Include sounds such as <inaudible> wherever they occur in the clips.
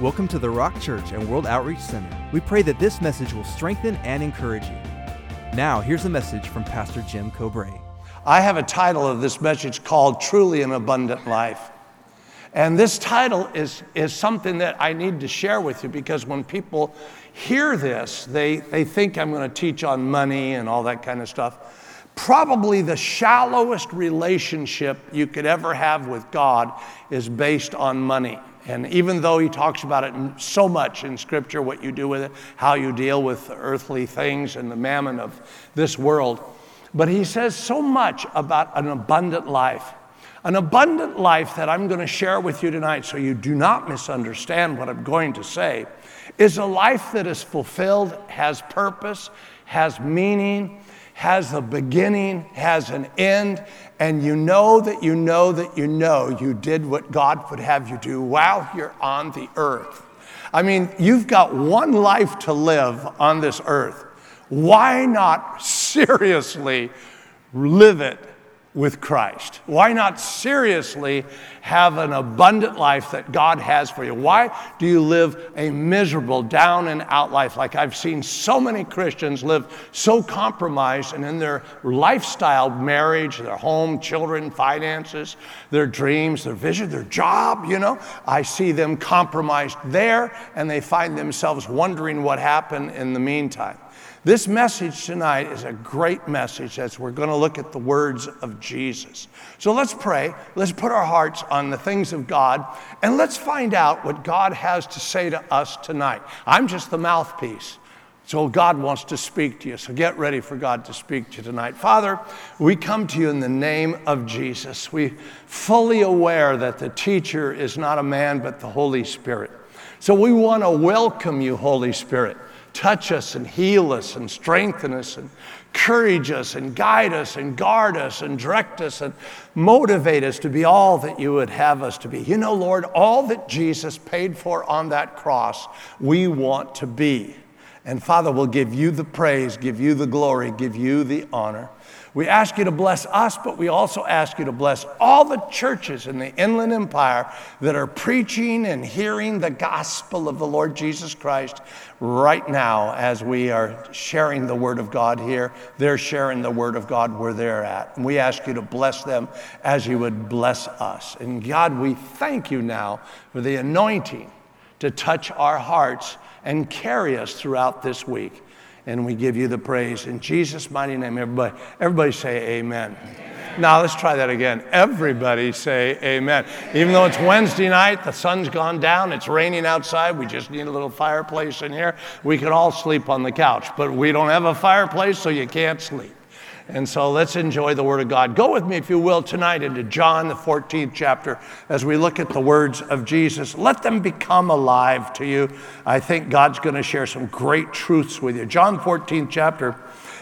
Welcome to the Rock Church and World Outreach Center. We pray that this message will strengthen and encourage you. Now, here's a message from Pastor Jim Cobrae. I have a title of this message called Truly an Abundant Life. And this title is, is something that I need to share with you because when people hear this, they, they think I'm going to teach on money and all that kind of stuff. Probably the shallowest relationship you could ever have with God is based on money. And even though he talks about it so much in Scripture, what you do with it, how you deal with earthly things and the mammon of this world, but he says so much about an abundant life. An abundant life that I'm going to share with you tonight, so you do not misunderstand what I'm going to say, is a life that is fulfilled, has purpose, has meaning, has a beginning, has an end, and you know that you know that you know you did what God would have you do while you're on the earth. I mean, you've got one life to live on this earth. Why not <laughs> seriously live it with Christ? Why not seriously have an abundant life that God has for you? Why do you live a miserable, down and out life like I've seen so many Christians live so compromised and in their lifestyle, marriage, their home, children, finances, their dreams, their vision, their job, you know? I see them compromised there and they find themselves wondering what happened in the meantime. This message tonight is a great message as we're going to look at the words of Jesus. So let's pray. Let's put our hearts on the things of God and let's find out what God has to say to us tonight. I'm just the mouthpiece. So God wants to speak to you. So get ready for God to speak to you tonight. Father, we come to you in the name of Jesus. We fully aware that the teacher is not a man but the Holy Spirit. So we want to welcome you, Holy Spirit touch us and heal us and strengthen us and encourage us and guide us and guard us and direct us and motivate us to be all that you would have us to be. You know, Lord, all that Jesus paid for on that cross, we want to be. And Father, we'll give you the praise, give you the glory, give you the honor. We ask you to bless us, but we also ask you to bless all the churches in the Inland Empire that are preaching and hearing the gospel of the Lord Jesus Christ right now as we are sharing the Word of God here. They're sharing the Word of God where they're at. And we ask you to bless them as you would bless us. And God, we thank you now for the anointing to touch our hearts and carry us throughout this week and we give you the praise. In Jesus' mighty name, everybody, everybody say amen. amen. Now let's try that again. Everybody say amen. Even though it's Wednesday night, the sun's gone down, it's raining outside, we just need a little fireplace in here. We could all sleep on the couch, but we don't have a fireplace, so you can't sleep. And so let's enjoy the Word of God. Go with me, if you will, tonight into John, the 14th chapter, as we look at the words of Jesus. Let them become alive to you. I think God's going to share some great truths with you. John 14th chapter.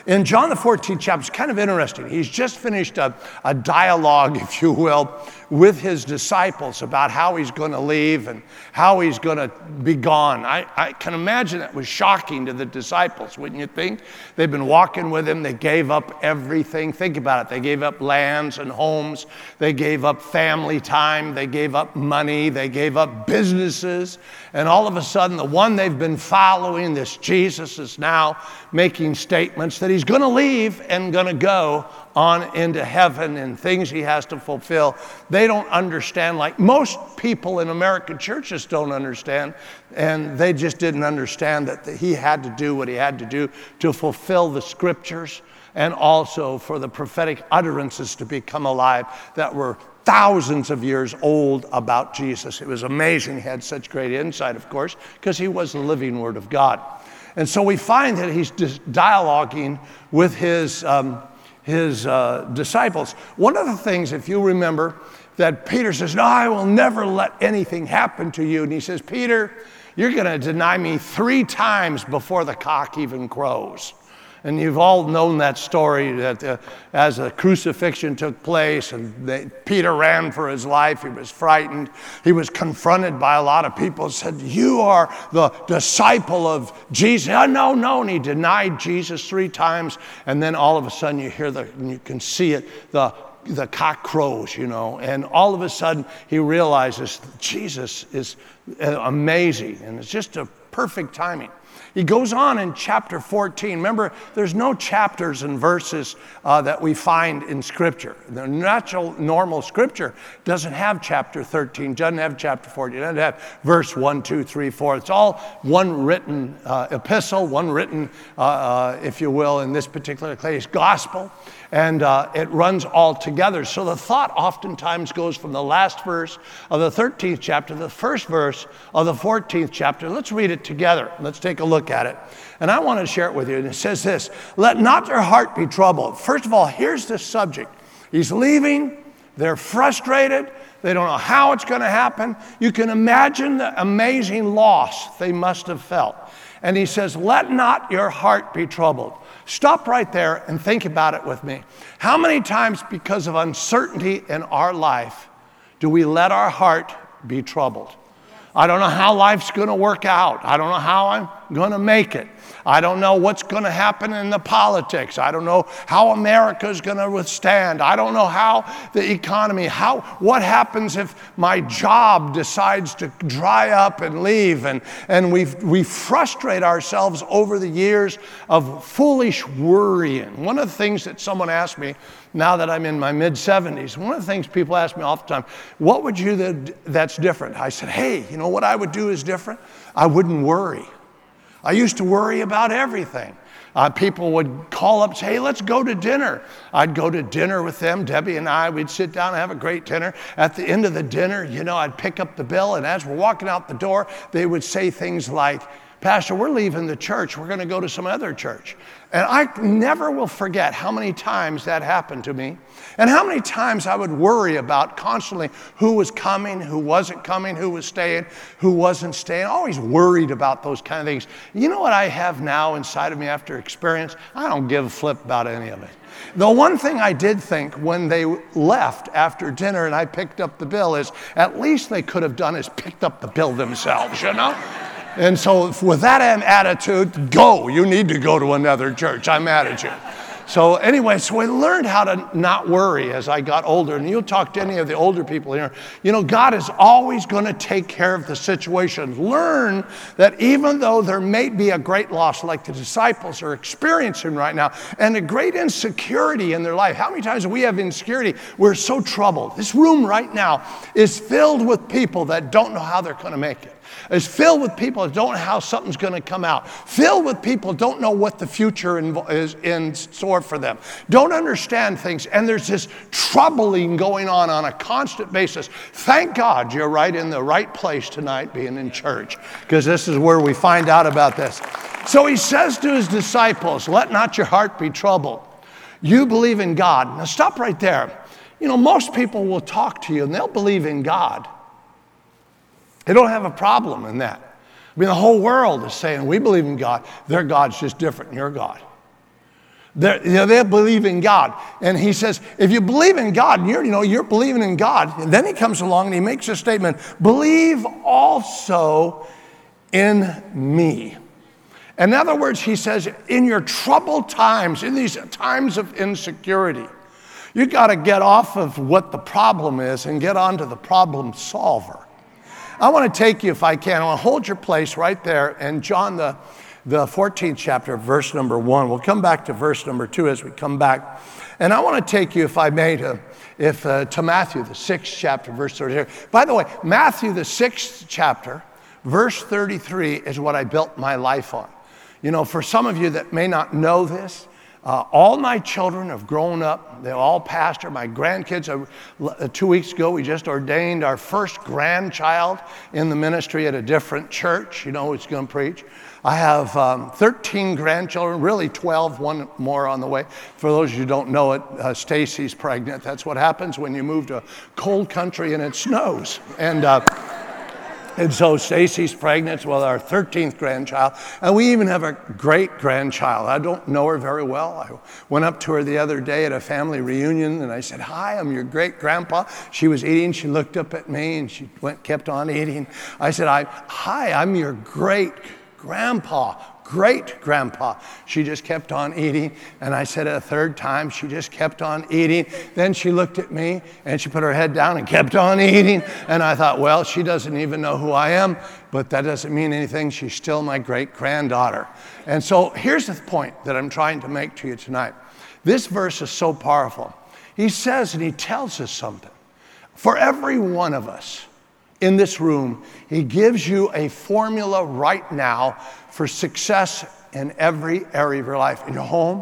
In John, the 14th chapter, it's kind of interesting. He's just finished a, a dialogue, <laughs> if you will, with his disciples about how he's going to leave and how he's going to be gone. I, I can imagine that was shocking to the disciples, wouldn't you think? They've been walking with him, they gave up everything. Think about it. They gave up lands and homes, they gave up family time, they gave up money, they gave up businesses. And all of a sudden, the one they've been following, this Jesus, is now making statements that he's going to leave and going to go on into heaven and things he has to fulfill. They don't understand, like most people in American churches don't understand, and they just didn't understand that he had to do what he had to do to fulfill the scriptures and also for the prophetic utterances to become alive that were thousands of years old about Jesus. It was amazing. He had such great insight, of course, because he was the living Word of God. And so we find that he's dialoguing with his. Um, his uh, disciples. One of the things, if you remember, that Peter says, No, I will never let anything happen to you. And he says, Peter, you're going to deny me three times before the cock even crows. And you've all known that story that uh, as the crucifixion took place and they, Peter ran for his life, he was frightened. He was confronted by a lot of people, said, You are the disciple of Jesus. Oh, no, no. And he denied Jesus three times. And then all of a sudden you hear the, and you can see it, the the cock crows, you know, and all of a sudden he realizes Jesus is uh, amazing. And it's just a perfect timing. He goes on in chapter 14. Remember, there's no chapters and verses uh, that we find in Scripture. The natural, normal Scripture doesn't have chapter 13, doesn't have chapter 14, doesn't have verse 1, 2, 3, 4. It's all one written uh, epistle, one written, uh, uh if you will, in this particular case, gospel and uh, it runs all together. So the thought oftentimes goes from the last verse of the 13th chapter to the first verse of the 14th chapter. Let's read it together. Let's take a look at it. And I want to share it with you. And it says this Let not your heart be troubled. First of all, here's the subject. He's leaving, they're frustrated. They don't know how it's going to happen. You can imagine the amazing loss they must have felt. And he says, Let not your heart be troubled. Stop right there and think about it with me. How many times, because of uncertainty in our life, do we let our heart be troubled? I don't know how life's to work out. I don't know how I'm to make it. I don't know what's going to happen in the politics. I don't know how America is going to withstand. I don't know how the economy, how what happens if my job decides to dry up and leave and and we we frustrate ourselves over the years of foolish worrying. One of the things that someone asked me now that I'm in my mid 70s, one of the things people ask me all the time, what would you that, that's different? I said, hey, you know what I would do is different? I wouldn't worry. I used to worry about everything. Uh, people would call up, say, hey, let's go to dinner. I'd go to dinner with them. Debbie and I, we'd sit down and have a great dinner. At the end of the dinner, you know, I'd pick up the bill, and as we're walking out the door, they would say things like, Pastor, we're leaving the church. We're going to go to some other church. And I never will forget how many times that happened to me and how many times I would worry about constantly who was coming, who wasn't coming, who was staying, who wasn't staying. Always worried about those kind of things. You know what I have now inside of me after experience? I don't give a flip about any of it. The one thing I did think when they left after dinner and I picked up the bill is at least they could have done is picked up the bill themselves, you know? And so, with that attitude, go. You need to go to another church. I'm mad at you. So, anyway, so I learned how to not worry as I got older. And you'll talk to any of the older people here. You know, God is always going to take care of the situation. Learn that even though there may be a great loss, like the disciples are experiencing right now, and a great insecurity in their life. How many times we have insecurity? We're so troubled. This room right now is filled with people that don't know how they're going to make it is filled with people that don't know how something's going to come out, filled with people that don't know what the future is in store for them, don't understand things, and there's this troubling going on on a constant basis. Thank God you're right in the right place tonight, being in church, because this is where we find out about this. So he says to his disciples, Let not your heart be troubled. You believe in God. Now stop right there. You know, most people will talk to you and they'll believe in God. They don't have a problem in that. I mean, the whole world is saying, we believe in God. Their God's just different than your God. They're, you know, they believe in God. And he says, if you believe in God, you're, you know, you're believing in God. And then he comes along and he makes a statement, believe also in me. In other words, he says, in your troubled times, in these times of insecurity, you've got to get off of what the problem is and get onto the problem solver. I want to take you, if I can, I want to hold your place right there in John, the, the 14th chapter, verse number one. We'll come back to verse number two as we come back. And I want to take you, if I may, to, if, uh, to Matthew, the sixth chapter, verse 33. By the way, Matthew, the sixth chapter, verse 33 is what I built my life on. You know, for some of you that may not know this, uh, all my children have grown up. They all pastor. My grandkids, uh, two weeks ago, we just ordained our first grandchild in the ministry at a different church. You know who's going to preach. I have um, 13 grandchildren, really 12, one more on the way. For those who don't know it, uh, Stacy's pregnant. That's what happens when you move to a cold country and it snows. And uh, and so Stacy's pregnant with our 13th grandchild. And we even have a great grandchild. I don't know her very well. I went up to her the other day at a family reunion and I said, Hi, I'm your great grandpa. She was eating. She looked up at me and she went, kept on eating. I said, I, Hi, I'm your great grandpa great grandpa. She just kept on eating. And I said it a third time, she just kept on eating. Then she looked at me and she put her head down and kept on eating. And I thought, well, she doesn't even know who I am, but that doesn't mean anything. She's still my great granddaughter. And so here's the point that I'm trying to make to you tonight. This verse is so powerful. He says and he tells us something. For every one of us in this room, he gives you a formula right now for success in every area of your life, in your home,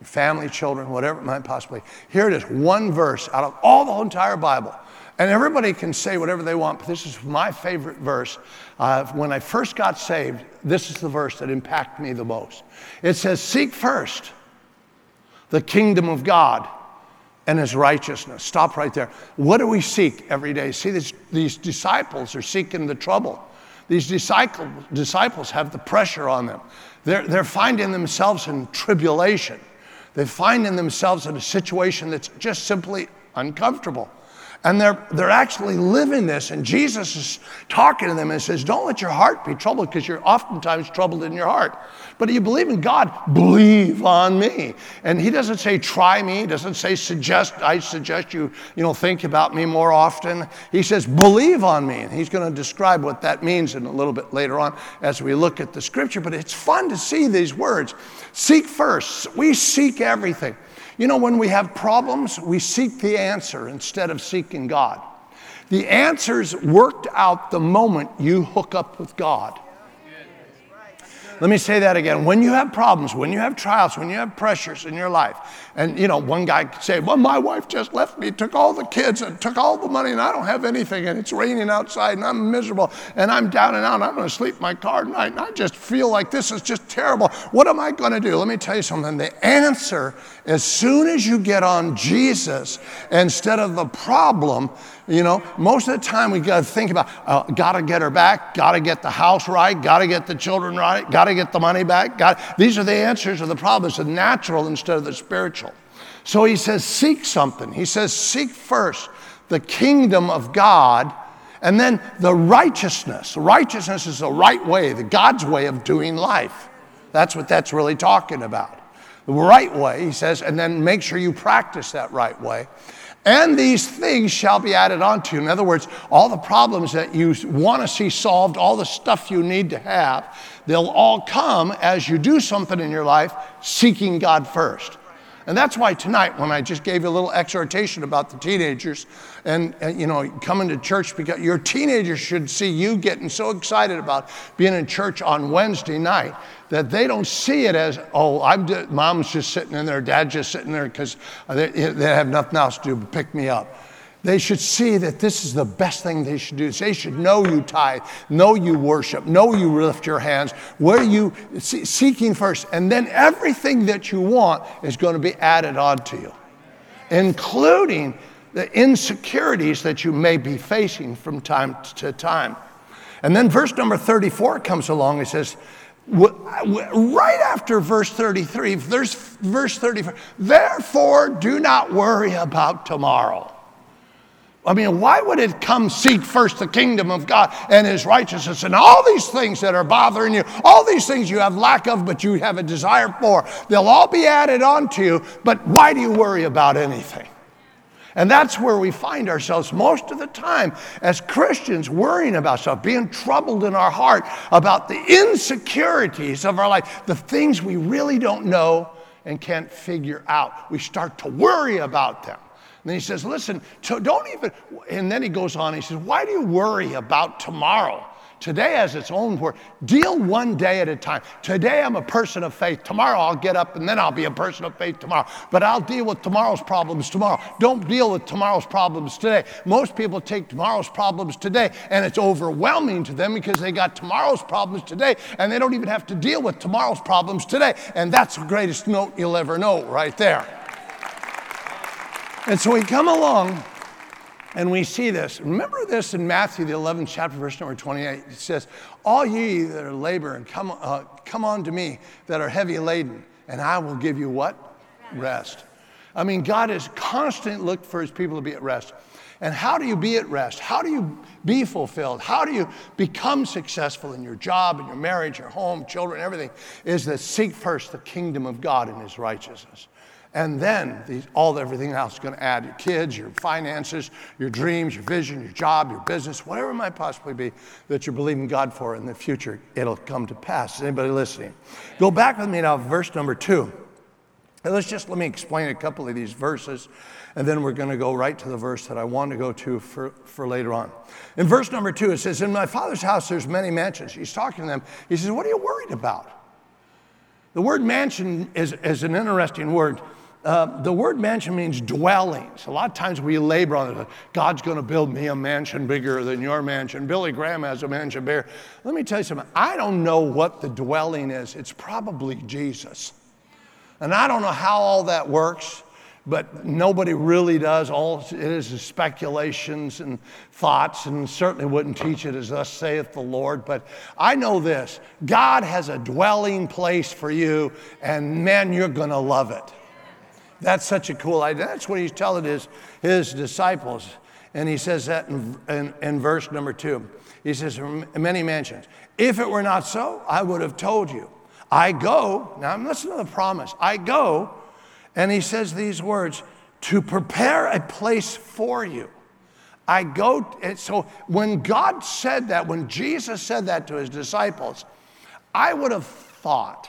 your family, children, whatever it might possibly. Be. Here it is, one verse out of all the entire Bible. And everybody can say whatever they want, but this is my favorite verse. Uh, when I first got saved, this is the verse that impacted me the most. It says, Seek first the kingdom of God and his righteousness. Stop right there. What do we seek every day? See, these, these disciples are seeking the trouble. These disciple, disciples have the pressure on them. They're, they're finding themselves in tribulation. They're finding themselves in a situation that's just simply uncomfortable. And they're, they're actually living this, and Jesus is talking to them and says, Don't let your heart be troubled because you're oftentimes troubled in your heart. But if you believe in God, believe on me. And he doesn't say, Try me. He doesn't say, Suggest, I suggest you, you know, think about me more often. He says, Believe on me. And he's going to describe what that means in a little bit later on as we look at the scripture. But it's fun to see these words. Seek first. We seek everything. You know, when we have problems, we seek the answer instead of seeking God. The answer's worked out the moment you hook up with God. Let me say that again. When you have problems, when you have trials, when you have pressures in your life, and you know, one guy could say, Well, my wife just left me, took all the kids, and took all the money, and I don't have anything, and it's raining outside, and I'm miserable, and I'm down and out, and I'm gonna sleep in my car tonight, and I just feel like this is just terrible. What am I gonna do? Let me tell you something. The answer, as soon as you get on Jesus instead of the problem, you know, most of the time we got to think about, uh, got to get her back, got to get the house right, got to get the children right, got to get the money back. Got, these are the answers to the problems, the natural instead of the spiritual. So he says, seek something. He says, seek first the kingdom of God and then the righteousness. Righteousness is the right way, the God's way of doing life. That's what that's really talking about. The right way, he says, and then make sure you practice that right way. And these things shall be added onto you. In other words, all the problems that you want to see solved, all the stuff you need to have, they'll all come as you do something in your life seeking God first. And that's why tonight, when I just gave you a little exhortation about the teenagers and, and, you know, coming to church, because your teenagers should see you getting so excited about being in church on Wednesday night that they don't see it as, oh, I'm mom's just sitting in there, dad's just sitting there because they, they have nothing else to do but pick me up. They should see that this is the best thing they should do. They should know you tithe, know you worship, know you lift your hands, where you seeking first, and then everything that you want is going to be added on to you, including the insecurities that you may be facing from time to time. And then verse number 34 comes along and says, right after verse 33, there's verse 34, therefore do not worry about tomorrow. I mean, why would it come seek first the kingdom of God and his righteousness and all these things that are bothering you, all these things you have lack of, but you have a desire for? They'll all be added onto you, but why do you worry about anything? And that's where we find ourselves most of the time as Christians worrying about stuff, being troubled in our heart about the insecurities of our life, the things we really don't know and can't figure out. We start to worry about them. And then he says, Listen, don't even, and then he goes on, he says, Why do you worry about tomorrow? Today has its own word. Deal one day at a time. Today I'm a person of faith. Tomorrow I'll get up and then I'll be a person of faith tomorrow. But I'll deal with tomorrow's problems tomorrow. Don't deal with tomorrow's problems today. Most people take tomorrow's problems today and it's overwhelming to them because they got tomorrow's problems today and they don't even have to deal with tomorrow's problems today. And that's the greatest note you'll ever know right there. And so we come along and we see this. Remember this in Matthew, the 11th chapter, verse number 28. It says, All ye that are labor and come, uh, come on to me that are heavy laden, and I will give you what? Rest. I mean, God has constantly looked for his people to be at rest. And how do you be at rest? How do you be fulfilled? How do you become successful in your job, in your marriage, your home, children, everything? Is that seek first the kingdom of God and his righteousness. And then the, all everything else is going to add your kids, your finances, your dreams, your vision, your job, your business, whatever it might possibly be that you're believing God for in the future, it'll come to pass. Is anybody listening? Go back with me now, verse number two. Now let's just let me explain a couple of these verses, and then we're going to go right to the verse that I want to go to for, for later on. In verse number two, it says, In my father's house there's many mansions. He's talking to them. He says, What are you worried about? The word mansion is, is an interesting word. Uh, the word mansion means dwellings. A lot of times we labor on it. God's going to build me a mansion bigger than your mansion. Billy Graham has a mansion bigger. Let me tell you something. I don't know what the dwelling is. It's probably Jesus. And I don't know how all that works, but nobody really does. All it is is speculations and thoughts, and certainly wouldn't teach it as thus saith the Lord. But I know this God has a dwelling place for you, and man, you're going to love it. That's such a cool idea. That's what he's telling his, his disciples. And he says that in, in, in verse number two. He says, Many mansions. If it were not so, I would have told you. I go, now listen to the promise. I go, and he says these words to prepare a place for you. I go, so when God said that, when Jesus said that to his disciples, I would have thought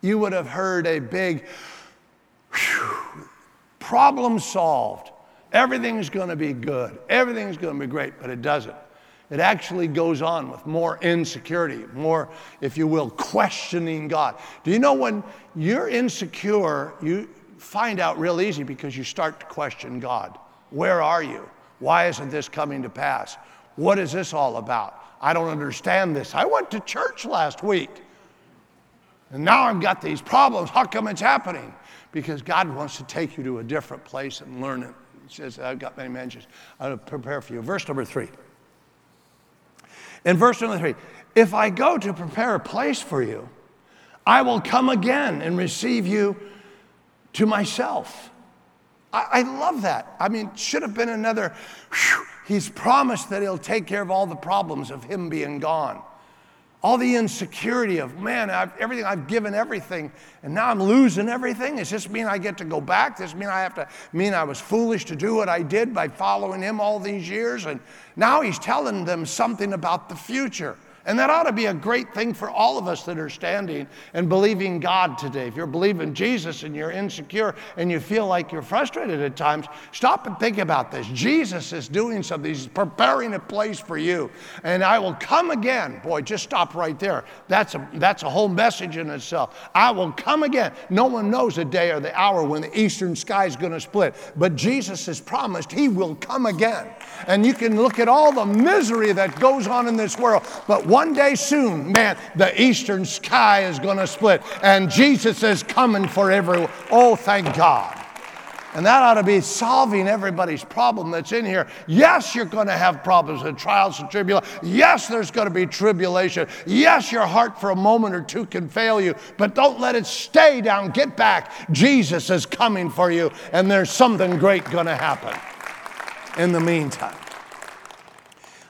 you would have heard a big, whew, problem solved. Everything's going to be good. Everything's going to be great, but it doesn't. It actually goes on with more insecurity, more, if you will, questioning God. Do you know when you're insecure, you find out real easy because you start to question God. Where are you? Why isn't this coming to pass? What is this all about? I don't understand this. I went to church last week. And now I've got these problems. How come it's happening? Because God wants to take you to a different place and learn it. He says, I've got many mentions. I'll prepare for you. Verse number three. In verse number three, if I go to prepare a place for you, I will come again and receive you to myself. I, I love that. I mean, should have been another, whew, he's promised that he'll take care of all the problems of him being gone all the insecurity of man I've, everything i've given everything and now i'm losing everything. Does this mean i get to go back? Does this mean i have to mean i was foolish to do what i did by following him all these years? And now he's telling them something about the future and that ought to be a great thing for all of us that are standing and believing God today. If you're believing Jesus and you're insecure and you feel like you're frustrated at times, stop and think about this. Jesus is doing something, He's preparing a place for you. And I will come again. Boy, just stop right there. That's a, that's a whole message in itself. I will come again. No one knows the day or the hour when the eastern sky is going to split, but Jesus has promised He will come again. And you can look at all the misery that goes on in this world, but one day soon, man, the eastern sky is going to split and Jesus is coming for everyone. Oh, thank God. And that ought to be solving everybody's problem that's in here. Yes, you're going to have problems and trials and tribulation. Yes, there's going to be tribulation. Yes, your heart for a moment or two can fail you, but don't let it stay down. Get back. Jesus is coming for you, and there's something great going to happen in the meantime.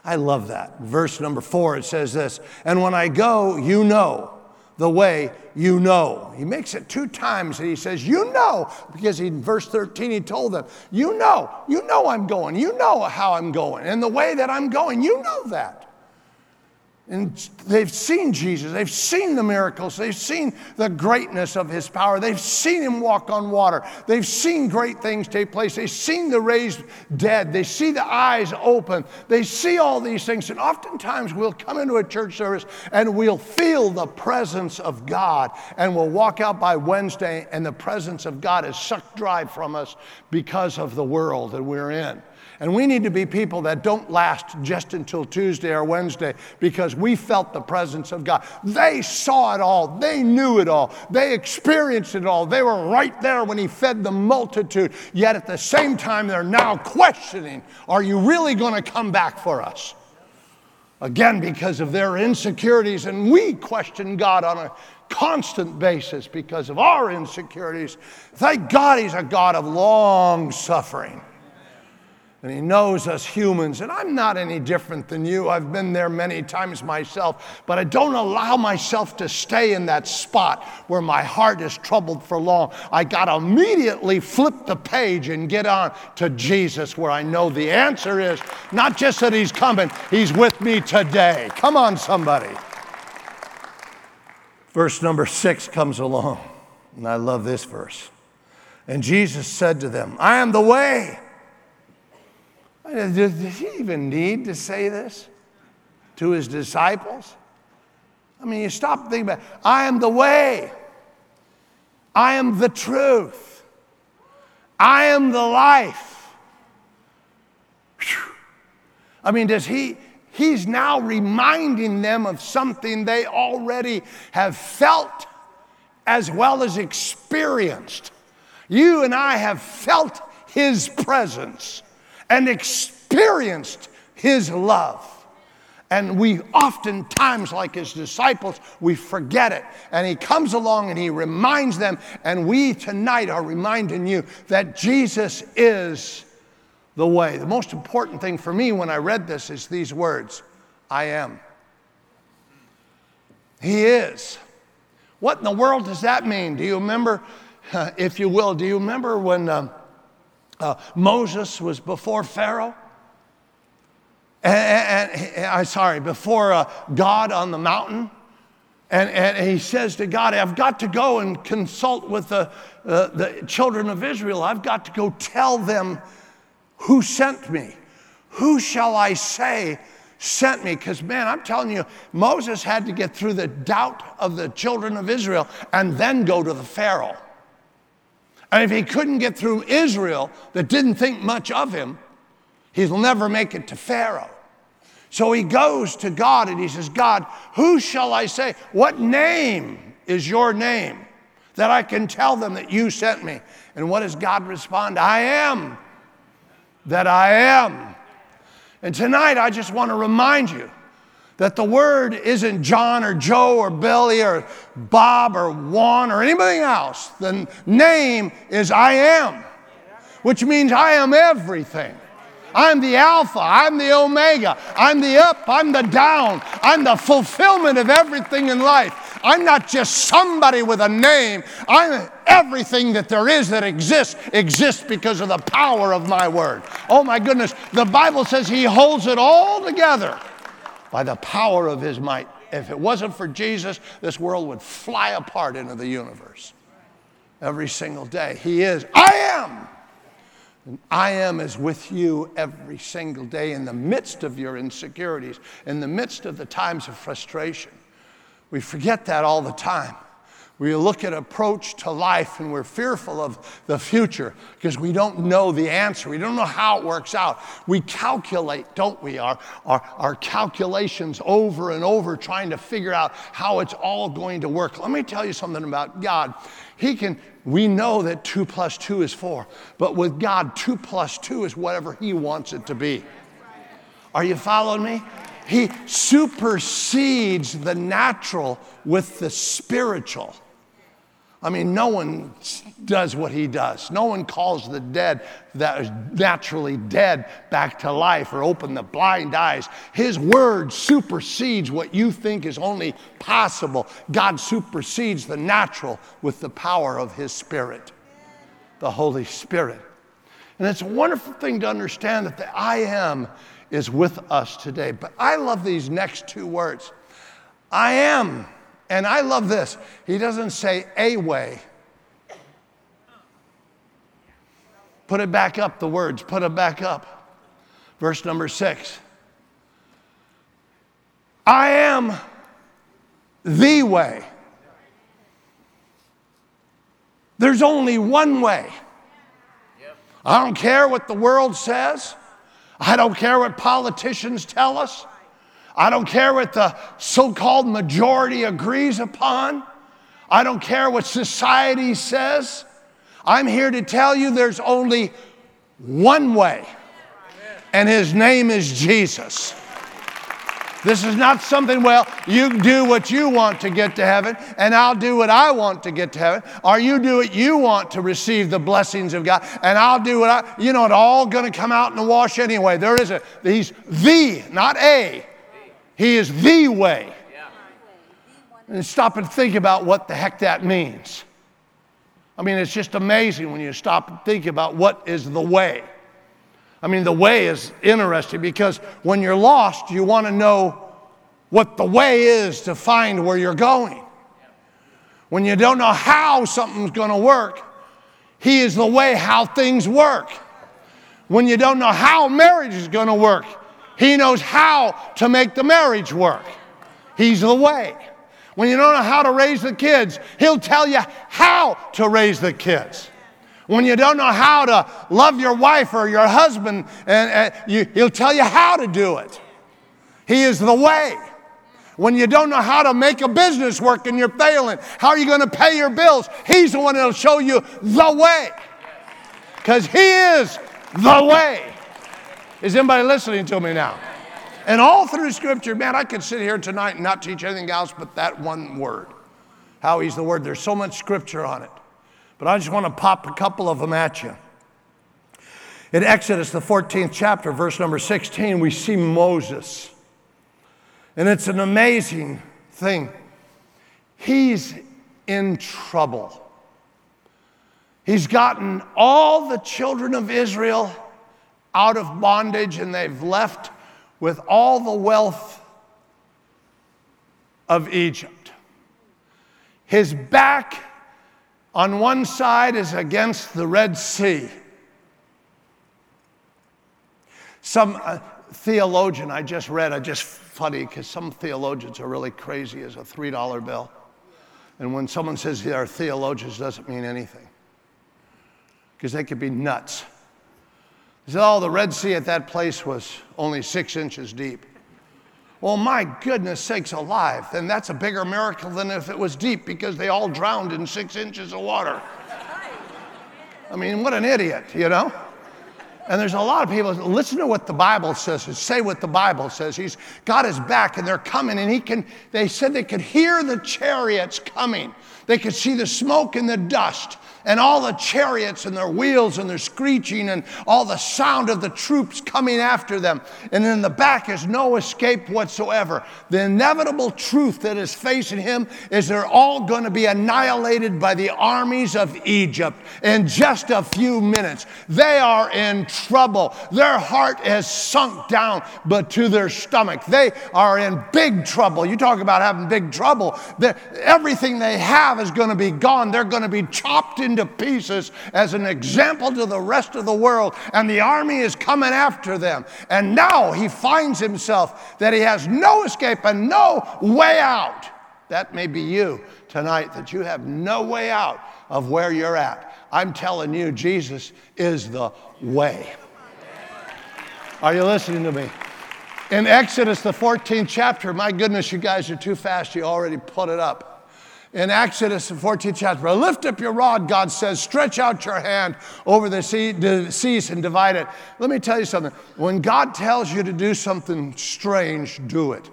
I love that. Verse number four, it says this And when I go, you know the way you know. He makes it two times and he says, You know, because in verse 13 he told them, You know, you know I'm going, you know how I'm going, and the way that I'm going, you know that. And they've seen Jesus. They've seen the miracles. They've seen the greatness of his power. They've seen him walk on water. They've seen great things take place. They've seen the raised dead. They see the eyes open. They see all these things. And oftentimes we'll come into a church service and we'll feel the presence of God. And we'll walk out by Wednesday and the presence of God is sucked dry from us because of the world that we're in. And we need to be people that don't last just until Tuesday or Wednesday because we felt the presence of God. They saw it all, they knew it all, they experienced it all. They were right there when He fed the multitude. Yet at the same time, they're now questioning Are you really going to come back for us? Again, because of their insecurities, and we question God on a constant basis because of our insecurities. Thank God He's a God of long suffering. And He knows us humans. And I'm not any different than you. I've been there many times myself, but I don't allow myself to stay in that spot where my heart is troubled for long. I got to immediately flip the page and get on to Jesus, where I know the answer is not just that He's coming, He's with me today. Come on, somebody. Verse number six comes along, and I love this verse. And Jesus said to them, I am the way did he even need to say this to his disciples? I mean, you stop thinking about it. I am the way. I am the truth. I am the life. Whew. I mean, does he? He's now reminding them of something they already have felt as well as experienced. You and I have felt his presence and experienced his love. And we oftentimes, like his disciples, we forget it. And he comes along and he reminds them. And we tonight are reminding you that Jesus is the way. The most important thing for me when I read this is these words I am. He is. What in the world does that mean? Do you remember, <laughs> if you will, do you remember when um, uh, Moses was before Pharaoh. And, and, I'm sorry, before uh, God on the mountain. And, and, he says to God, I've got to go and consult with the, uh, the children of Israel. I've got to go tell them who sent me. Who shall I say sent me? Because, man, I'm telling you, Moses had to get through the doubt of the children of Israel and then go to the Pharaoh. And if he couldn't get through Israel that didn't think much of him, he'll never make it to Pharaoh. So he goes to God and he says, God, who shall I say? What name is your name that I can tell them that you sent me? And what does God respond? I am that I am. And tonight I just want to remind you that the word isn't John or Joe or Billy or Bob or Juan or anybody else. The name is I am, which means I am everything. I'm the Alpha, I'm the Omega, I'm the up, I'm the down, I'm the fulfillment of everything in life. I'm not just somebody with a name, I'm everything that there is that exists, exists because of the power of my word. Oh my goodness, the Bible says He holds it all together by the power of his might. If it wasn't for Jesus, this world would fly apart into the universe every single day. He is, I am. And I am is with you every single day in the midst of your insecurities, in the midst of the times of frustration. We forget that all the time. We look at approach to life and we're fearful of the future because we don't know the answer. We don't know how it works out. We calculate, don't we? Our, our, our calculations over and over trying to figure out how it's all going to work. Let me tell you something about God. He can, we know that two plus two is four, but with God, two plus two is whatever He wants it to be. Are you following me? He supersedes the natural with the spiritual. I mean, no one does what he does. No one calls the dead that is naturally dead back to life or open the blind eyes. His word supersedes what you think is only possible. God supersedes the natural with the power of his spirit, the Holy Spirit. And it's a wonderful thing to understand that the I am is with us today. But I love these next two words I am and I love this. He doesn't say a way. Put it back up, the words, put it back up. Verse number six. I am the way. There's only one way. I don't care what the world says. I don't care what politicians tell us. I don't care what the so called majority agrees upon. I don't care what society says. I'm here to tell you there's only one way, and his name is Jesus. This is not something, well, you do what you want to get to heaven, and I'll do what I want to get to heaven. Or you do what you want to receive the blessings of God, and I'll do what I, you know, it's all going to come out in the wash anyway. There is a, he's the, not a. He is the way. And stop and think about what the heck that means. I mean, it's just amazing when you stop and think about what is the way. I mean, the way is interesting because when you're lost, you want to know what the way is to find where you're going. When you don't know how something's going to work, He is the way how things work. When you don't know how marriage is going to work, He knows how to make the marriage work. He's the way. When you don't know how to raise the kids, He'll tell you how to raise the kids. When you don't know how to love your wife or your husband, and, and you, he'll tell you how to do it. He is the way. When you don't know how to make a business work and you're failing, how are you going to pay your bills? He's the one that'll show you the way. Because He is the way. Is anybody listening to me now? And all through Scripture, man, I could sit here tonight and not teach anything else but that one word. How He's the Word. There's so much Scripture on it. But I just want to pop a couple of them at you. In Exodus, the 14th chapter, verse number 16, we see Moses. And it's an amazing thing. He's in trouble. He's gotten all the children of Israel out of bondage, and they've left with all the wealth of Egypt. His back on one side is against the Red Sea. Some uh, theologian I just read, I just funny because some theologians are really crazy as a $3 bill. And when someone says they are theologians, doesn't mean anything because they could be nuts. He said, Oh, the Red Sea at that place was only six inches deep. Well, my goodness sakes alive, then that's a bigger miracle than if it was deep because they all drowned in six inches of water. I mean, what an idiot, you know? And there's a lot of people, listen to what the Bible says, say what the Bible says. He's got his back and they're coming, and he can, they said they could hear the chariots coming. They could see the smoke and the dust and all the chariots and their wheels and their screeching and all the sound of the troops coming after them. And in the back is no escape whatsoever. The inevitable truth that is facing him is they're all going to be annihilated by the armies of Egypt in just a few minutes. They are in trouble. Their heart has sunk down, but to their stomach. They are in big trouble. You talk about having big trouble. Everything they have is going to be gone. They're going to be chopped into into pieces as an example to the rest of the world. And the army is coming after them. And now he finds himself that he has no escape and no way out. That may be you tonight, that you have no way out of where you're at. I'm telling you, Jesus is the way. Are you listening to me? In Exodus, the 14th chapter, my goodness, you guys are too fast. You already put it up in Exodus 14 chapter. Lift up your rod, God says, stretch out your hand over the, sea, the seas and divide it. Let me tell you something. When God tells you to do something strange, do it.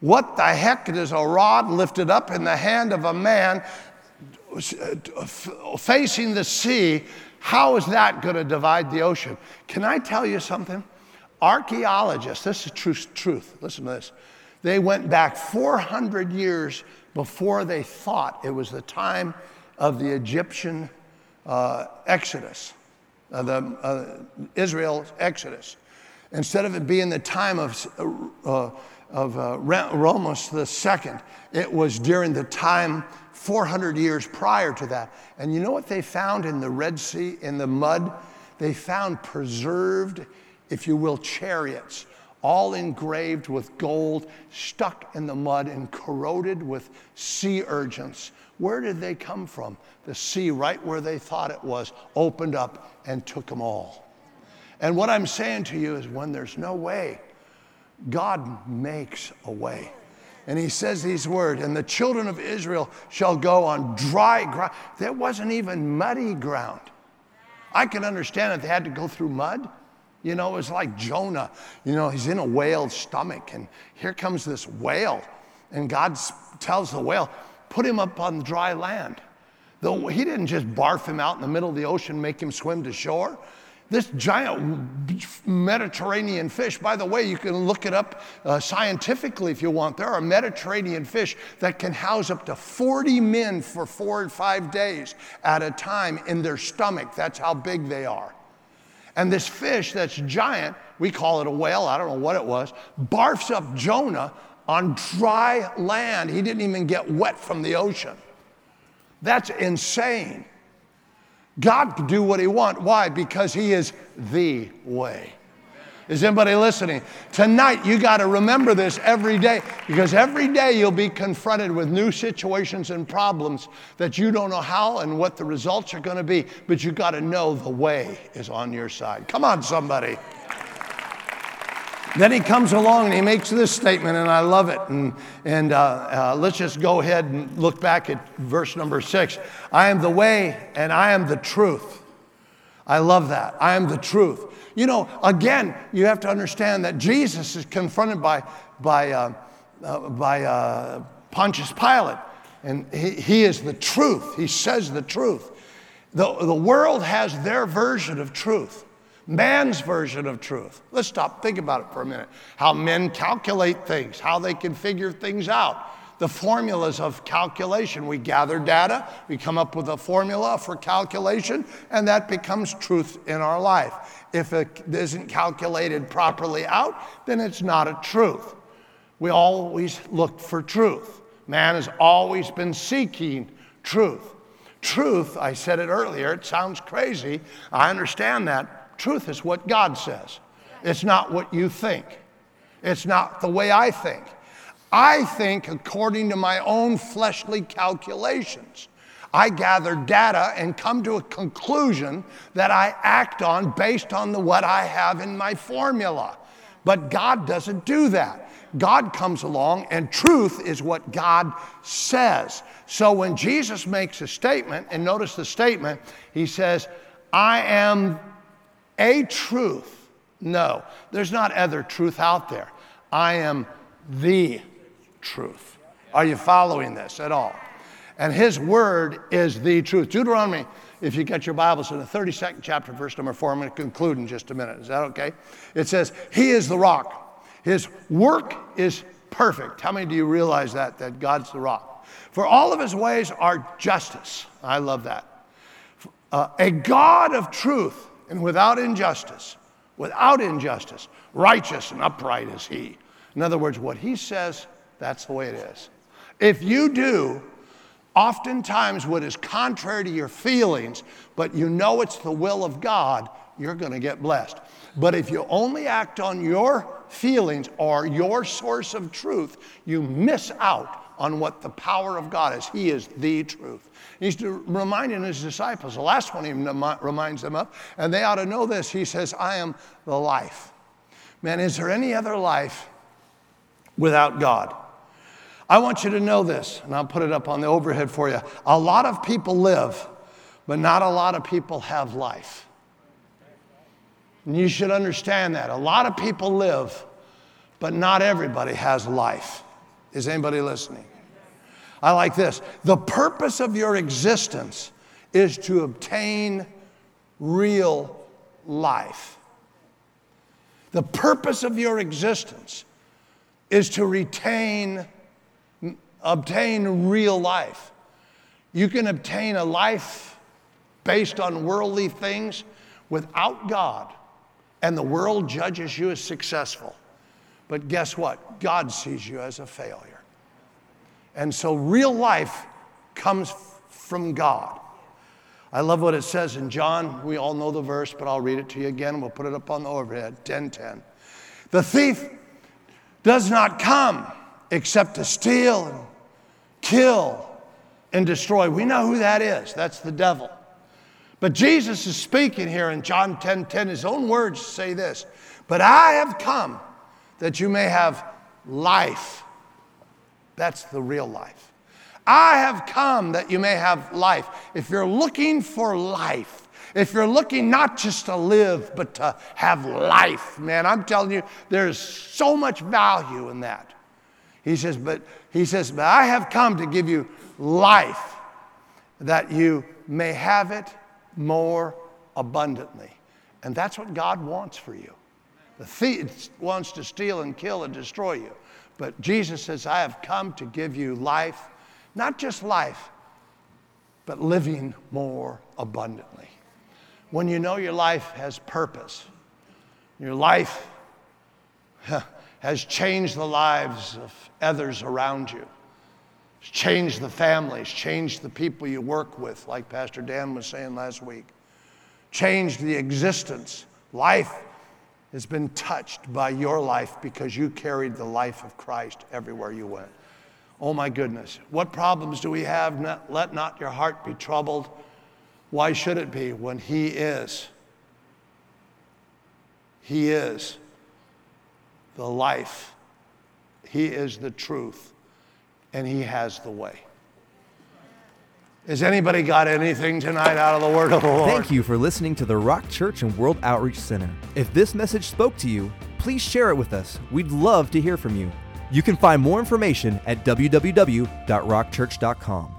What the heck is a rod lifted up in the hand of a man uh, facing the sea? How is that going to divide the ocean? Can I tell you something? Archaeologists, this is truth, truth. Listen to this. They went back 400 years before they thought it was the time of the Egyptian uh, exodus, uh, the uh, exodus. Instead of it being the time of, uh, of uh, Ramses II, it was during the time 400 years prior to that. And you know what they found in the Red Sea, in the mud? They found preserved, if you will, chariots all engraved with gold, stuck in the mud and corroded with sea urchins. Where did they come from? The sea, right where they thought it was, opened up and took them all. And what I'm saying to you is when there's no way, God makes a way. And he says these words, and the children of Israel shall go on dry ground. There wasn't even muddy ground. I can understand if they had to go through mud. You know, it's like Jonah. You know, he's in a whale's stomach, and here comes this whale. And God tells the whale, put him up on dry land. Though he didn't just barf him out in the middle of the ocean, make him swim to shore. This giant Mediterranean fish, by the way, you can look it up uh, scientifically if you want. There are Mediterranean fish that can house up to 40 men for four or five days at a time in their stomach. That's how big they are. And this fish that's giant, we call it a whale, I don't know what it was, barfs up Jonah on dry land. He didn't even get wet from the ocean. That's insane. God can do what he wants. Why? Because he is the way. Is anybody listening? Tonight, you got to remember this every day because every day you'll be confronted with new situations and problems that you don't know how and what the results are going to be, but you got to know the way is on your side. Come on, somebody. Then he comes along and he makes this statement, and I love it. And, and uh, uh, let's just go ahead and look back at verse number six. I am the way and I am the truth. I love that. I am the truth. You know, again, you have to understand that Jesus is confronted by, by, uh, uh by uh, Pontius Pilate, and he, he is the truth. He says the truth. The, the world has their version of truth man's version of truth. Let's stop, think about it for a minute. How men calculate things, how they can figure things out. The formulas of calculation. We gather data, we come up with a formula for calculation, and that becomes truth in our life. If it isn't calculated properly out, then it's not a truth. We always look for truth. Man has always been seeking truth. Truth, I said it earlier, it sounds crazy. I understand that. Truth is what God says, it's not what you think, it's not the way I think. I think according to my own fleshly calculations. I gather data and come to a conclusion that I act on based on the, what I have in my formula. But God doesn't do that. God comes along, and truth is what God says. So when Jesus makes a statement, and notice the statement, he says, I am a truth. No, there's not other truth out there. I am the truth. Are you following this at all? And his word is the truth. Deuteronomy, if you get your Bibles in the 32nd chapter, verse number four, I'm going to conclude in just a minute. Is that okay? It says, He is the rock. His work is perfect. How many do you realize that? That God's the rock. For all of his ways are justice. I love that. Uh, a God of truth and without injustice, without injustice, righteous and upright is he. In other words, what he says, that's the way it is. If you do, oftentimes what is contrary to your feelings, but you know it's the will of God, you're going to get blessed. But if you only act on your feelings or your source of truth, you miss out on what the power of God is. He is the truth. He's reminding his disciples, the last one he reminds them of, and they ought to know this. He says, I am the life. Man, is there any other life without God? I want you to know this, and I'll put it up on the overhead for you. A lot of people live, but not a lot of people have life. And you should understand that. A lot of people live, but not everybody has life. Is anybody listening? I like this. The purpose of your existence is to obtain real life. The purpose of your existence is to retain, obtain real life. You can obtain a life based on worldly things without God, and the world judges you as successful. But guess what? God sees you as a failure. And so real life comes from God. I love what it says in John. We all know the verse, but I'll read it to you again. We'll put it up on the overhead 1010. The thief does not come except to steal and kill and destroy. We know who that is. That's the devil. But Jesus is speaking here in John 10 10. His own words say this But I have come that you may have life. That's the real life. I have come that you may have life. If you're looking for life, if you're looking not just to live, but to have life, man, I'm telling you, there's so much value in that. He says, but he says, but I have come to give you life that you may have it more abundantly. And that's what God wants for you. The thief wants to steal and kill and destroy you. But Jesus says, I have come to give you life, not just life, but living more abundantly. When you know your life has purpose, your life has changed the lives of others around you, it's changed the families, changed the people you work with, like Pastor Dan was saying last week, changed the existence. Life has been touched by your life because you carried the life of Christ everywhere you went. Oh my goodness. What problems do we have? Let not your heart be troubled. Why should it be when He is? He is the life, He is the truth, and He has the way. Has anybody got anything tonight out of the Word of the Lord? Thank you for listening to the Rock Church and World Outreach Center. If this message spoke to you, please share it with us. We'd love to hear from you. You can find more information at www.rockchurch.com.